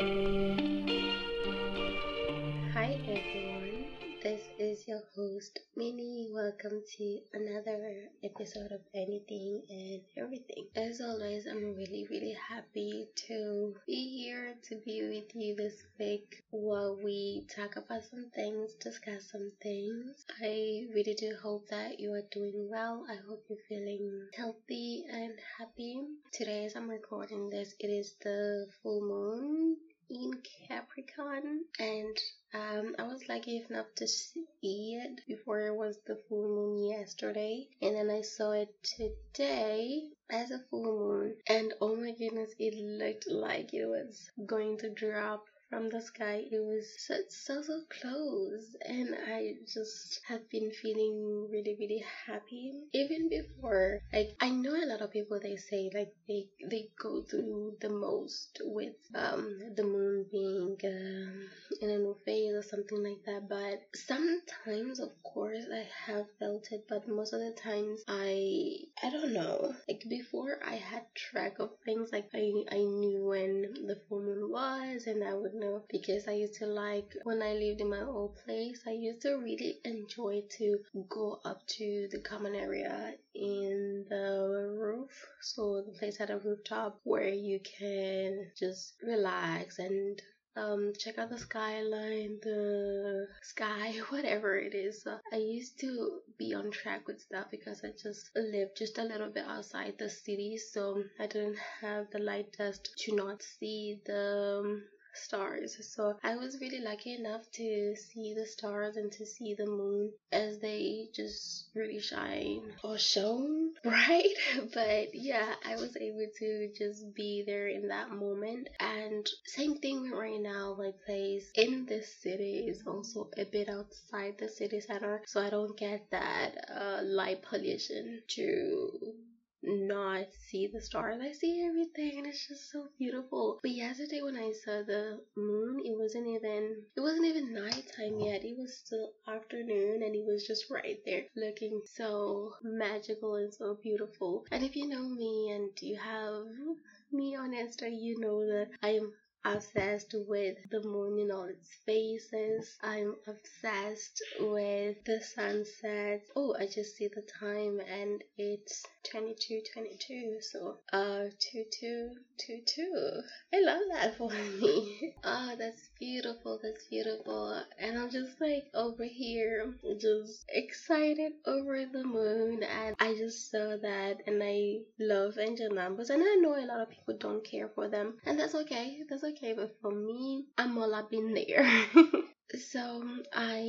Hi everyone, this is your host Minnie. Welcome to another episode of Anything and Everything. As always, I'm really, really happy to be here to be with you this week while we talk about some things, discuss some things. I really do hope that you are doing well. I hope you're feeling healthy and happy. Today, as I'm recording this, it is the full moon in Capricorn, and um, I was lucky enough to see it before it was the full moon yesterday, and then I saw it today as a full moon, and oh my goodness, it looked like it was going to drop from the sky. It was so, so, so close. And I just have been feeling really, really happy. Even before, like, I know a lot of people, they say, like, they, they go through the most with um, the moon being um, in a new phase or something like that. But sometimes, of course, I have felt it, but most of the times, I, I don't know. Like, before I had track of things, like, I, I knew when the full moon was, and I would know because I used to like when I lived in my old place, I used to really enjoy to go up to the common area in the roof. So the place had a rooftop where you can just relax and um, check out the skyline, the sky, whatever it is. I used to be on track with stuff because I just lived just a little bit outside the city, so I didn't have the light dust to not see the um, stars. So I was really lucky enough to see the stars and to see the moon as they just really shine or shone bright. But yeah, I was able to just be there in that moment. And same thing right now, my place in this city is also a bit outside the city center. So I don't get that uh, light pollution to not see the stars. I see everything and it's just so beautiful. But yesterday when I saw the moon, it wasn't even it wasn't even nighttime yet. It was still afternoon and it was just right there looking so magical and so beautiful. And if you know me and you have me on Insta, you know that I am obsessed with the moon in all its phases. I'm obsessed with the sunset. Oh, I just see the time and it's 22:22. So, uh 2222. I love that for me. oh, that's beautiful. That's beautiful. And I'm just like over here just excited over the moon and I just saw that and I love angel numbers and I know a lot of people don't care for them and that's okay. That's okay but for me, I'm all up in there. So I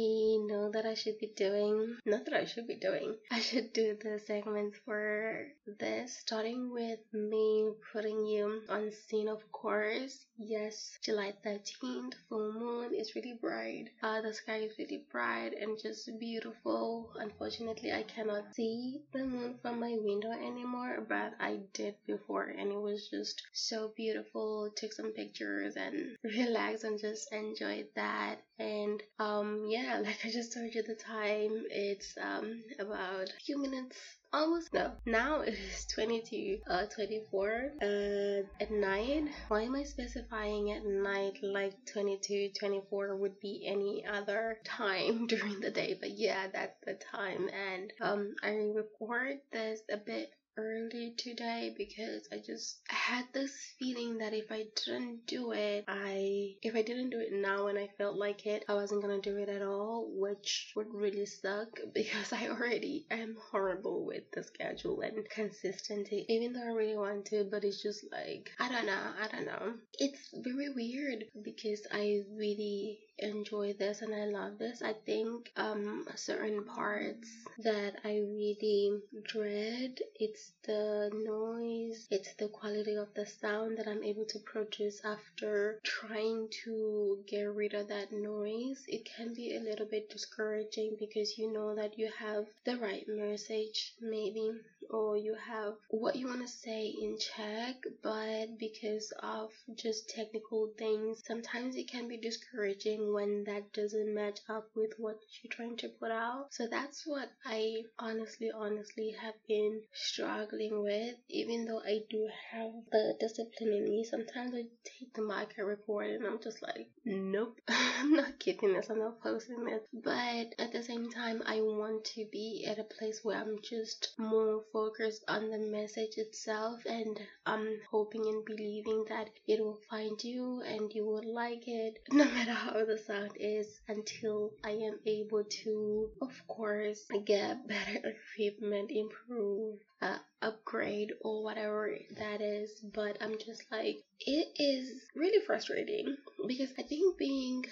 know that I should be doing, not that I should be doing, I should do the segments for this, starting with me putting you on scene, of course. Yes, July 13th, full moon is really bright. Uh, the sky is really bright and just beautiful. Unfortunately, I cannot see the moon from my window anymore, but I did before and it was just so beautiful. Took some pictures and relaxed and just enjoyed that. And um yeah like i just told you the time it's um about a few minutes almost no now it is 22 uh 24 uh at night. Why am i specifying at night like 22 24 would be any other time during the day? But yeah that's the time. And um i record this a bit early today because I just had this feeling that if I didn't do it, I if I didn't do it now when I felt like it, I wasn't gonna do it at all, which would really suck because I already am horrible with the schedule and consistency. Even though I really want to, but it's just like I don't know, I don't know. It's very weird because I really enjoy this and I love this. I think um certain parts that I really dread it's the noise, it's the quality of the sound that I'm able to produce after trying to get rid of that noise. It can be a little bit discouraging because you know that you have the right message maybe or you have what you want to say in check, but because of just technical things, sometimes it can be discouraging when that doesn't match up with what you're trying to put out. So that's what I honestly, honestly have been struggling with, even though I do have the discipline in me. Sometimes I take the mic and record and I'm just like, nope, I'm not keeping this, I'm not posting this. But at the same time, I want to be at a place where I'm just more focused on the message itself and I'm hoping and believing that it will find you and you will like it no matter how the sound is until I am able to, of course, get better equipment, improve, uh, upgrade or whatever that is. But I'm just like, it is really frustrating because I think being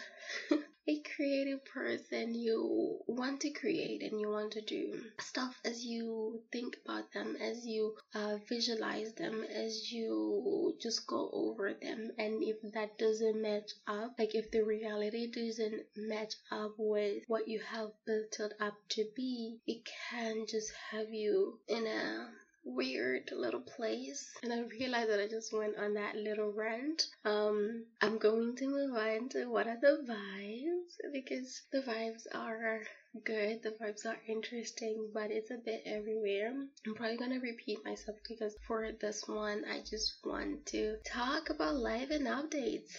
a creative person, you want to create and you want to do stuff as you think about them, as you uh, visualize them, as you just go over them. And if that doesn't match up, like if the reality doesn't match up with what you have built it up to be, it can just have you in a weird little place and I realized that I just went on that little rant. Um I'm going to move on to what are the vibes because the vibes are good, the vibes are interesting, but it's a bit everywhere. I'm probably gonna repeat myself because for this one I just want to talk about life and updates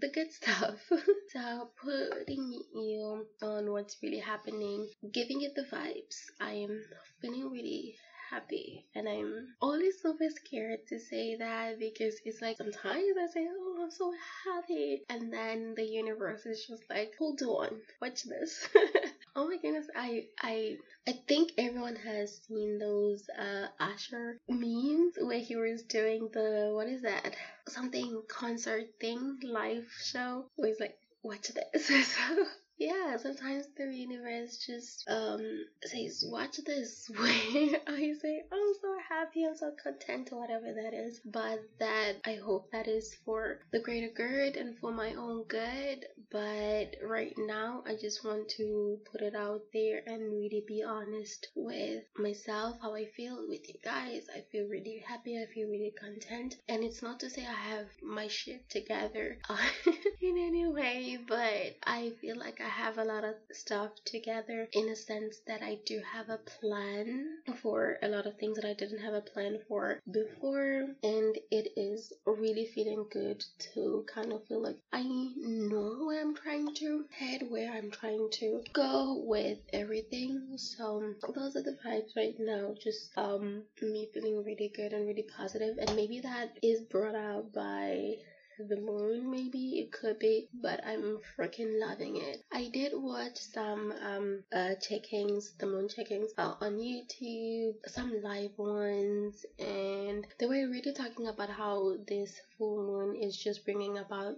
the good stuff. so putting you on what's really happening, giving it the vibes. I am feeling really happy. And I'm always super scared to say that because it's like sometimes I say, Oh, I'm so happy. And then the universe is just like, Hold on, watch this. oh my goodness, I I I think everyone has seen those uh Usher memes where he was doing the what is that? Something concert thing, live show where he's like, watch this. so yeah, sometimes the universe just um says, "Watch this." Where I say, "I'm so happy, I'm so content," or whatever that is. But that I hope that is for the greater good and for my own good. But right now, I just want to put it out there and really be honest with myself, how I feel with you guys. I feel really happy. I feel really content, and it's not to say I have my shit together in any way, but I feel like I have a lot of stuff together in a sense that I do have a plan for a lot of things that I didn't have a plan for before. And it is really feeling good to kind of feel like I know where I'm trying to head, where I'm trying to go with everything. So those are the vibes right now. Just um me feeling really good and really positive and maybe that is brought out by the moon maybe it could be but i'm freaking loving it. I did watch some um uh checkings the moon checkings uh, on youtube some live ones and they were really talking about how this full moon is just bringing about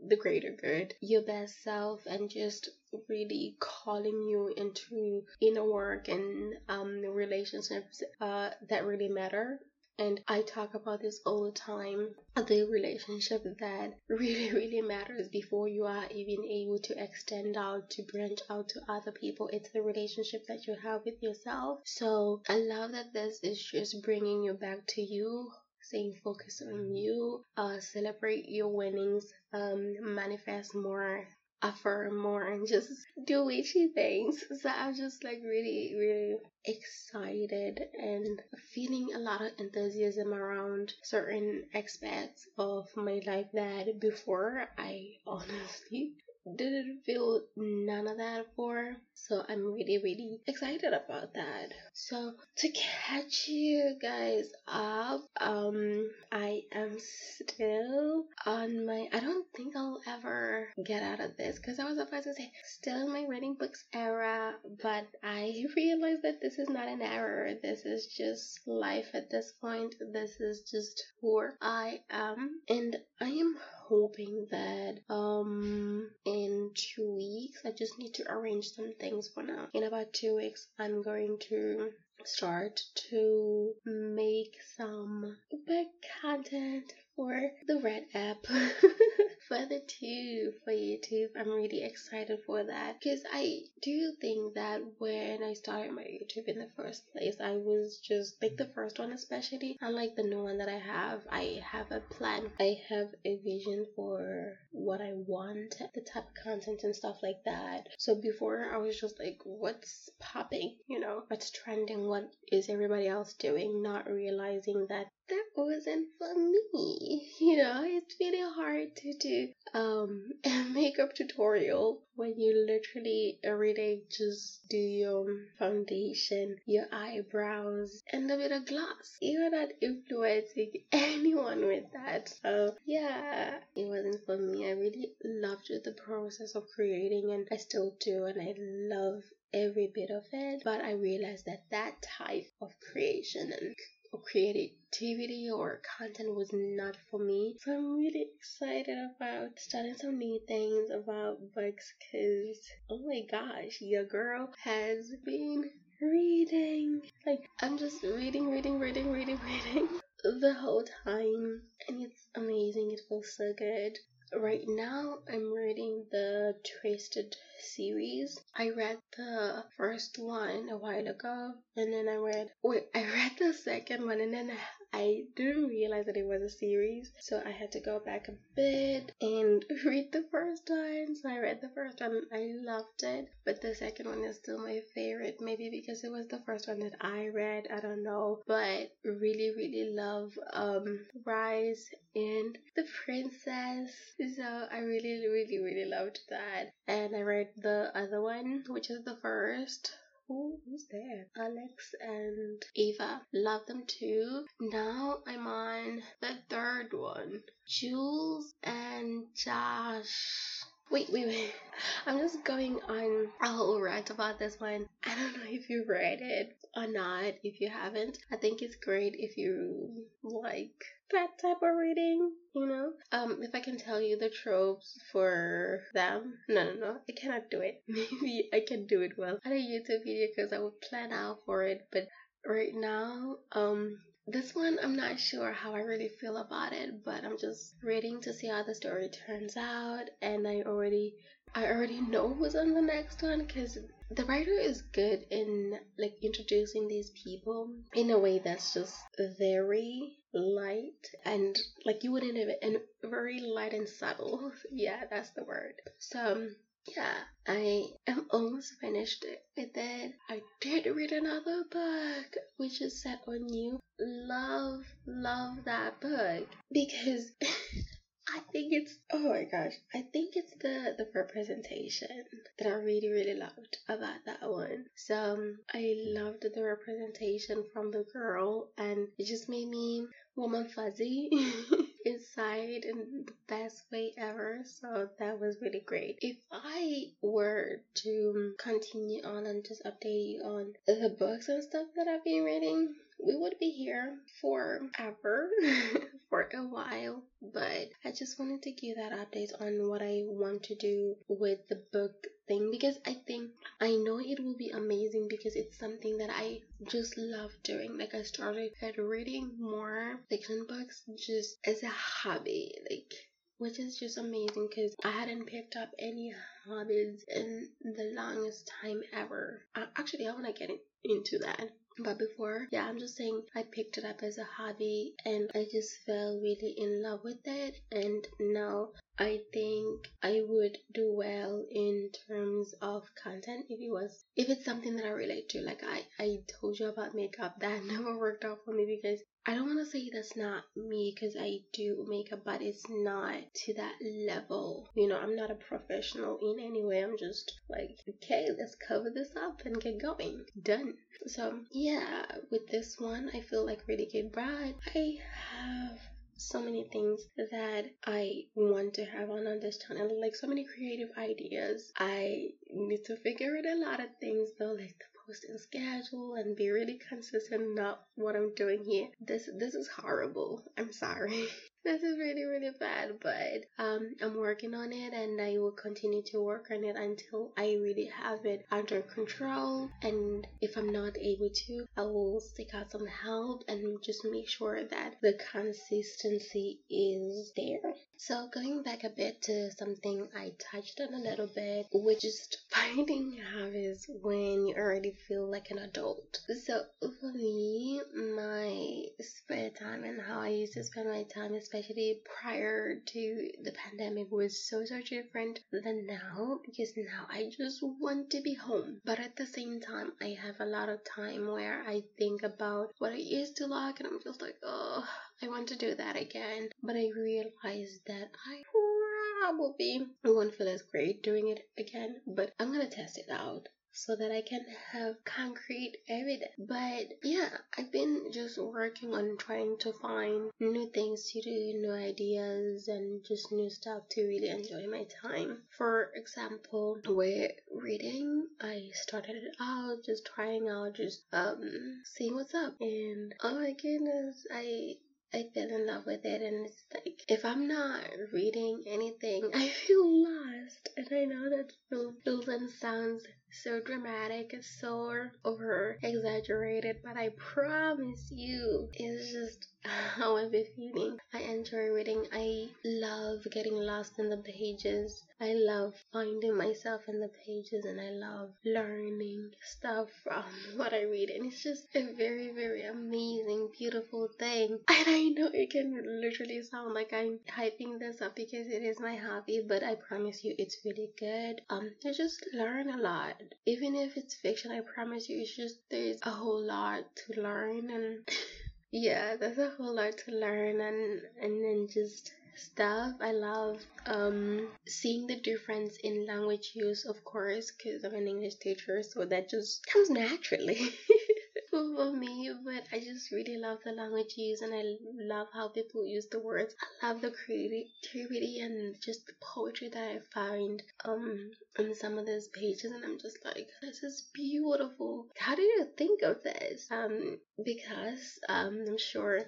the greater good, your best self, and just really calling you into inner work and um, relationships uh, that really matter and I talk about this all the time the relationship that really, really matters before you are even able to extend out to branch out to other people. It's the relationship that you have with yourself. So I love that this is just bringing you back to you staying focused on you, uh, celebrate your winnings, um, manifest more affirm more and just do witchy things. So I'm just like really, really excited and feeling a lot of enthusiasm around certain aspects of my life that before I honestly didn't feel none of that for. So I'm really, really excited about that. So to catch you guys up, um, I am still on my. I don't think I'll ever get out of this because I was about to say still in my reading books era, but I realized that this is not an error. This is just life at this point. This is just who I am, and I am hoping that um in two weeks I just need to arrange some things for now. In about two weeks I'm going to start to make some big content for the Red app. for the two for YouTube. I'm really excited for that because I do think that when I started my YouTube in the first place, I was just like the first one, especially unlike the new one that I have. I have a plan, I have a vision for what I want, the type of content and stuff like that. So before, I was just like, what's popping? You know, what's trending? What is everybody else doing? Not realizing that that wasn't for me. You know, it's really hard to do um a makeup tutorial when you literally every day just do your foundation, your eyebrows, and a bit of gloss. You're not influencing anyone with that. So yeah, it wasn't for me. I really loved the process of creating and I still do and I love every bit of it. But I realized that that type of creation and creativity or content was not for me. So I'm really excited about starting some new things about books because oh my gosh, your girl has been reading. Like I'm just reading, reading, reading, reading, reading the whole time and it's amazing. It feels so good. Right now, I'm reading the Twisted series. I read the first one a while ago, and then I read wait, I read the second one, and then I didn't realize that it was a series, so I had to go back a bit and read the first one. So I read the first one, I loved it, but the second one is still my favorite. Maybe because it was the first one that I read, I don't know, but really, really love um Rhys and the Princess. So I really, really, really loved that, and I read the other one, which is the first Oh, who is there? Alex and Ava. Love them too. Now I'm on the third one. Jules and Josh. Wait, wait, wait. I'm just going on a whole rant about this one. I don't know if you read it or not. If you haven't, I think it's great if you like that type of reading, you know? Um, if I can tell you the tropes for them, no, no, no, I cannot do it. Maybe I can do it well on a YouTube video because I would plan out for it, but right now, um, this one I'm not sure how I really feel about it, but I'm just reading to see how the story turns out, and I already I already know who's on the next one because the writer is good in like introducing these people in a way that's just very light and like you wouldn't have it and very light and subtle. Yeah that's the word. So yeah i am almost finished with it. I did read another book which is set on you. Love love that book. Because I think it's oh my gosh, I think it's the the representation that I really really loved about that one. So um, I loved the representation from the girl, and it just made me warm and fuzzy inside in the best way ever. So that was really great. If I were to continue on and just update you on the books and stuff that I've been reading, we would be here forever for a while but i just wanted to give that update on what i want to do with the book thing because i think i know it will be amazing because it's something that i just love doing like i started reading more fiction books just as a hobby like which is just amazing because I hadn't picked up any hobbies in the longest time ever. Uh, actually, I want to get into that but before, yeah, I'm just saying I picked it up as a hobby and I just fell really in love with it. And now I think I would do well in terms of content if it was if it's something that I relate to. Like I I told you about makeup that never worked out for me because I don't want to say that's not me because I do makeup, but it's not to that level. You know, I'm not a professional in any way. I'm just like, okay, let's cover this up and get going. Done. So yeah, with this one, I feel like really good, but I have so many things that I want to have on, on this channel, like so many creative ideas. I need to figure out a lot of things though, like the posting schedule and be really consistent not what I'm doing here. This this is horrible. I'm sorry. this is really really bad, but um, I'm working on it and I will continue to work on it until I really have it under control. And if I'm not able to, I will seek out some help and just make sure that the consistency is there. So, going back a bit to something I touched on a little bit, which is finding habits when you already feel like an adult. So, for me, my spare time and how I used to spend my time, prior to the pandemic, was so, so different than now because now I just want to be home. But at the same time, I have a lot of time where I think about what I used to like, and I'm just like, oh, I want to do that again. But I realized that I probably won't feel as great doing it again, but I'm gonna test it out so that I can have concrete evidence. But yeah, I've been just working on trying to find new things to do, new ideas, and just new stuff to really enjoy my time. For example, with reading, I started it out just trying out, just um seeing what's up, and oh my goodness, I I fell in love with it, and it's like if I'm not reading anything, I feel lost. And I know that feels and sounds so dramatic, it's so over exaggerated, but I promise you, it's just how I've been feeling. I enjoy reading. I love getting lost in the pages. I love finding myself in the pages and I love learning stuff from what I read. And it's just a very, very amazing, beautiful thing. And I know it can literally sound like I'm hyping this up because it is my hobby, but I promise you it's really good. Um, you just learn a lot. Even if it's fiction, I promise you it's just there's a whole lot to learn and yeah, there's a whole lot to learn and and then just stuff. I love um seeing the difference in language use, of course, because I'm an English teacher, so that just comes naturally. for me, but I just really love the language used and I love how people use the words. I love the creativity and just the poetry that I find um in some of those pages and I'm just like, this is beautiful. How did you think of this? Um because um I'm sure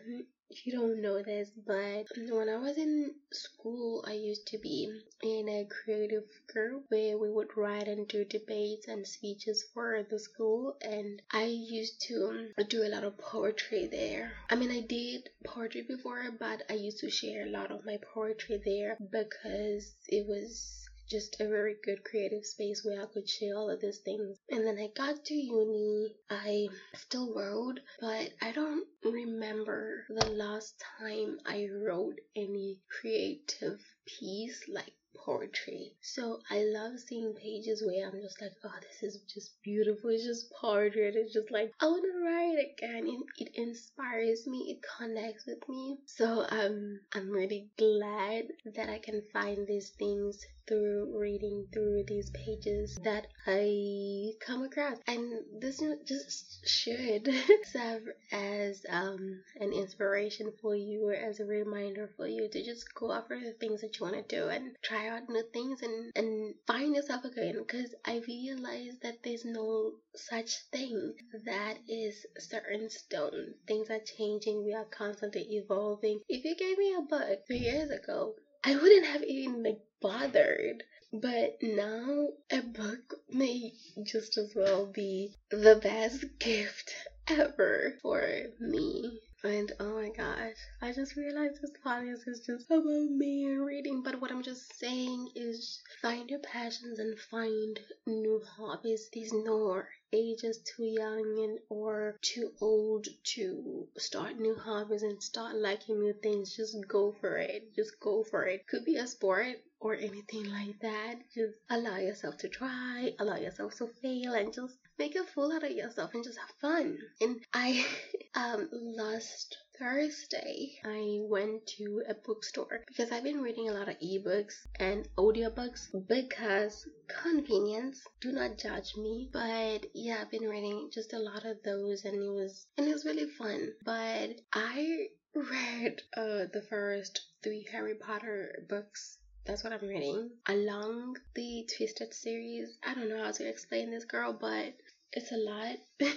you don't know this, but when I was in school, I used to be in a creative group where we would write and do debates and speeches for the school, and I used to um, do a lot of poetry there. I mean, I did poetry before, but I used to share a lot of my poetry there because it was just a very good creative space where I could share all of these things. And then I got to uni, I still wrote, but I don't remember the last time I wrote any creative piece like poetry. So I love seeing pages where I'm just like, oh, this is just beautiful. It's just poetry. And it's just like, I want to write again. And it inspires me. It connects with me. So um, I'm really glad that I can find these things through reading through these pages that I come across. And this just should serve as um, an inspiration for you or as a reminder for you to just go after the things that you want to do and try out new things and, and find yourself again. Because I realize that there's no such thing that is certain stone. Things are changing, we are constantly evolving. If you gave me a book three years ago, I wouldn't have even bothered. But now a book may just as well be the best gift ever for me. And oh my gosh, I just realized this podcast is just about me and reading. But what I'm just saying is find your passions and find new hobbies. These no age is too young and or too old to start new hobbies and start liking new things. Just go for it. Just go for it. Could be a sport or anything like that. Just allow yourself to try, allow yourself to fail, and just make a fool out of yourself and just have fun. And I um last Thursday I went to a bookstore because I've been reading a lot of ebooks and audiobooks because convenience. Do not judge me. But yeah, I've been reading just a lot of those and it was and it was really fun. But I read uh the first three Harry Potter books that's what I'm reading along the Twisted series. I don't know how to explain this girl, but it's a lot,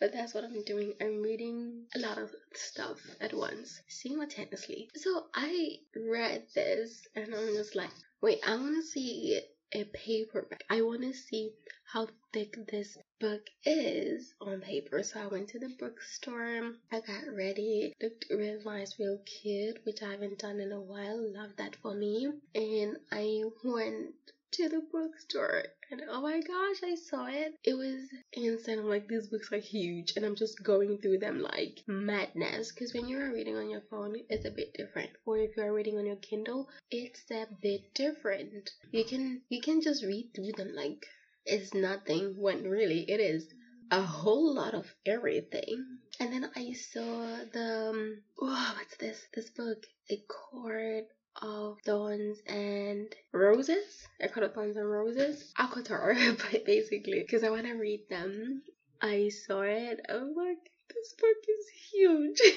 but that's what I'm doing. I'm reading a lot of stuff at once, simultaneously. So I read this and I'm just like, wait, I want to see a paperback. I want to see how thick this book is on paper. So I went to the bookstore. I got ready. Looked real nice, real cute, which I haven't done in a while. Love that for me. And I went to the bookstore and oh my gosh, I saw it. It was insane. I'm like, these books are huge, and I'm just going through them like madness. Because when you're reading on your phone, it's a bit different. Or if you're reading on your Kindle, it's a bit different. You can you can just read through them like it's nothing when really it is a whole lot of everything. And then I saw the um, oh, what's this? This book, A Court of thorns and roses. I call it thorns and roses. ACOTAR, but basically, because I want to read them. I saw it. Oh I'm like, this book is huge.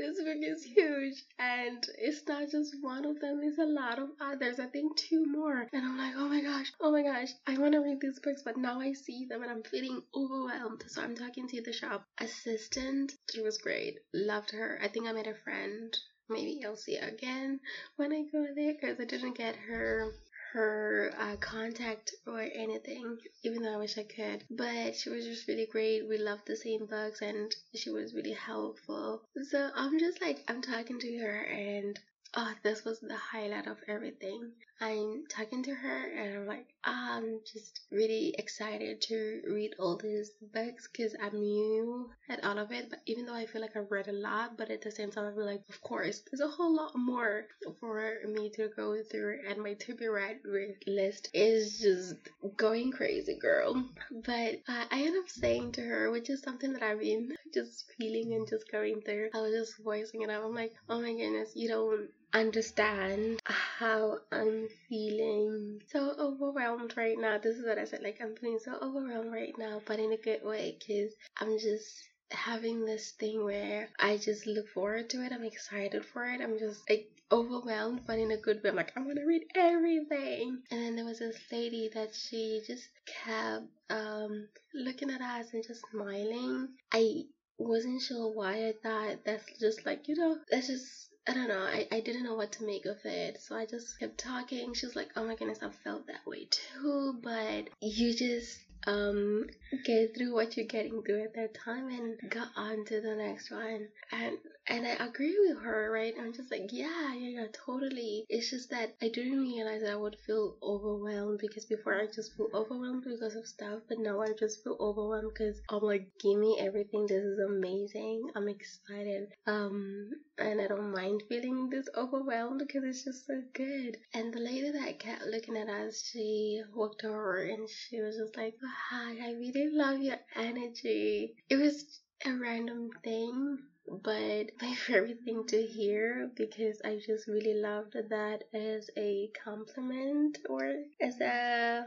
this book is huge and it's not just one of them it's a lot of others i think two more and i'm like oh my gosh oh my gosh i want to read these books but now i see them and i'm feeling overwhelmed so i'm talking to the shop assistant she was great loved her i think i made a friend maybe I'll see again when I go there because I didn't get her her uh, contact or anything, even though I wish I could. But she was just really great. We loved the same books and she was really helpful. So I'm just like, I'm talking to her and oh, this was the highlight of everything. I'm talking to her and I'm like, I'm just really excited to read all these books because I'm new at all of it. But even though I feel like I've read a lot, but at the same time, I feel like, of course, there's a whole lot more for me to go through, and my to be read list is just going crazy, girl. But uh, I end up saying to her, which is something that I've been just feeling and just going through. I was just voicing it out. I'm like, oh my goodness, you don't understand how I'm feeling so overwhelmed right now. This is what I said. Like, I'm feeling so overwhelmed right now, but in a good way because I'm just having this thing where I just look forward to it. I'm excited for it. I'm just like overwhelmed, but in a good way. I'm like, I want to read everything. And then there was this lady that she just kept um, looking at us and just smiling. I wasn't sure why I thought that's just like, you know, that's just I don't know. I, I didn't know what to make of it. So I just kept talking. She was like, oh my goodness, I felt that way too. But you just um get through what you're getting through at that time and go on to the next one. And and I agree with her, right? I'm just like, yeah, yeah, yeah, totally. It's just that I didn't realize I would feel overwhelmed because before I just feel overwhelmed because of stuff, but now I just feel overwhelmed because I'm like, give me everything. This is amazing. I'm excited. Um, and I don't mind feeling this overwhelmed because it's just so good. And the lady that kept looking at us, she walked over and she was just like, hi, I really love your energy. It was a random thing but my favorite thing to hear because I just really loved that as a compliment or as a,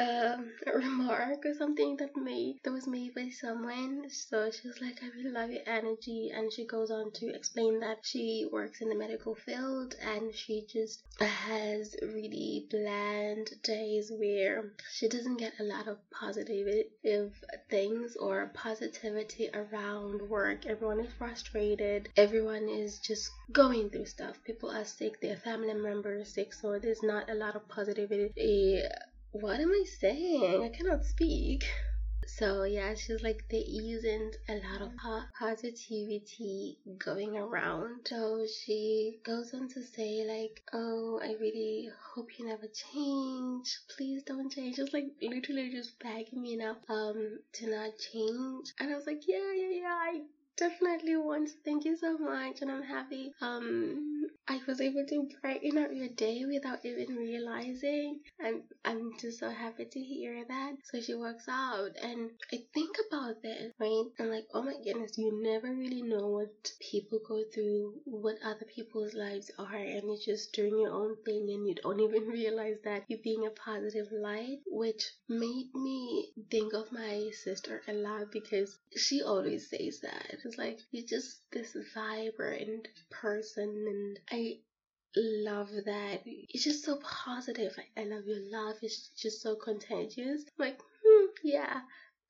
a remark or something that made that was made by someone. So she was like, I really love your energy, and she goes on to explain that she works in the medical field and she just has really bland days where she doesn't get a lot of positive eh, things or positivity around work. Everyone is frustrated. Everyone is just going through stuff. People are sick, their family members sick, so there's not a lot of positivity. What am I saying? I cannot speak. So yeah, she's like there isn't a lot of positivity going around. So she goes on to say like, "Oh, I really hope you never change. Please don't change." Just like literally just begging me now um to not change. And I was like, "Yeah, yeah, yeah. I definitely want to thank you so much and I'm happy um I was able to brighten up your day without even realizing. I'm I'm just so happy to hear that. So she walks out and I think about this, right? I'm like, oh my goodness, you never really know what people go through, what other people's lives are, and you're just doing your own thing and you don't even realize that you're being a positive light, which made me think of my sister a lot because she always says that. It's like you're just this vibrant person and I love that. It's just so positive. I, I love your love. It's just so contagious. I'm like, hmm, hmm, yeah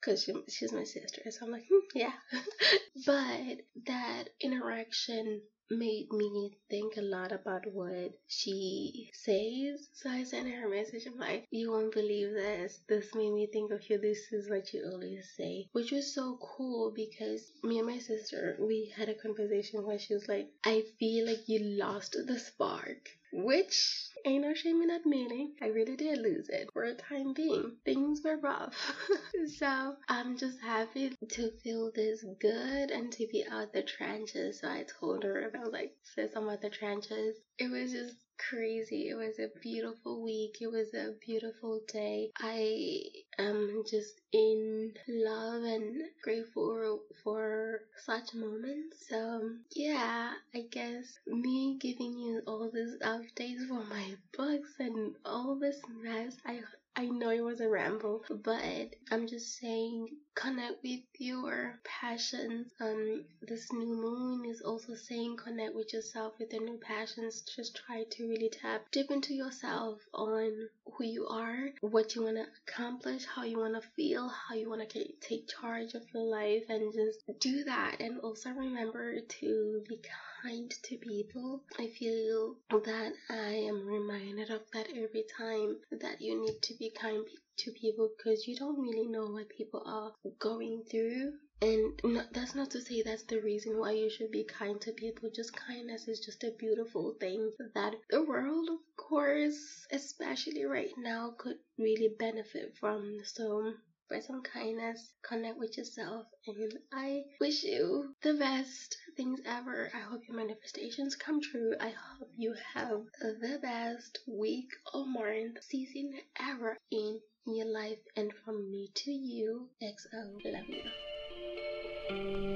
because she, she's my sister. So I'm like, hmm, yeah. but that interaction made me think a lot about what she says. So I sent her a message. I'm like, you won't believe this. This made me think of you. This is what you always say. Which was so cool because me and my sister, we had a conversation where she was like, I feel like you lost the spark. Which ain't no shame in admitting, I really did lose it for a time being. Things were rough. so I'm just happy to feel this good and to be out the trenches. So I told her about like, sis, I'm out the trenches. It was just crazy. It was a beautiful week. It was a beautiful day. I am just in love and grateful for such moments. So, yeah, I guess me giving you all these updates for my books and all this mess, I I know it was a ramble, but I'm just saying connect with your passions. Um, this new moon is also saying connect with yourself with your new passions. Just try to really tap deep into yourself on who you are, what you want to accomplish, how you want to feel, how you want to take charge of your life, and just do that. And also remember to be kind to people. I feel that I am reminded of that every time that you need to be kind to people because you don't really know what people are going through. And that's not to say that's the reason why you should be kind to people. Just kindness is just a beautiful thing that the world, of course, especially right now, could really benefit from. So spread some kindness, connect with yourself, and I wish you the best things ever. I hope your manifestations come true. I hope you have the best week or month, season ever in your life. And from me to you, XO, love you.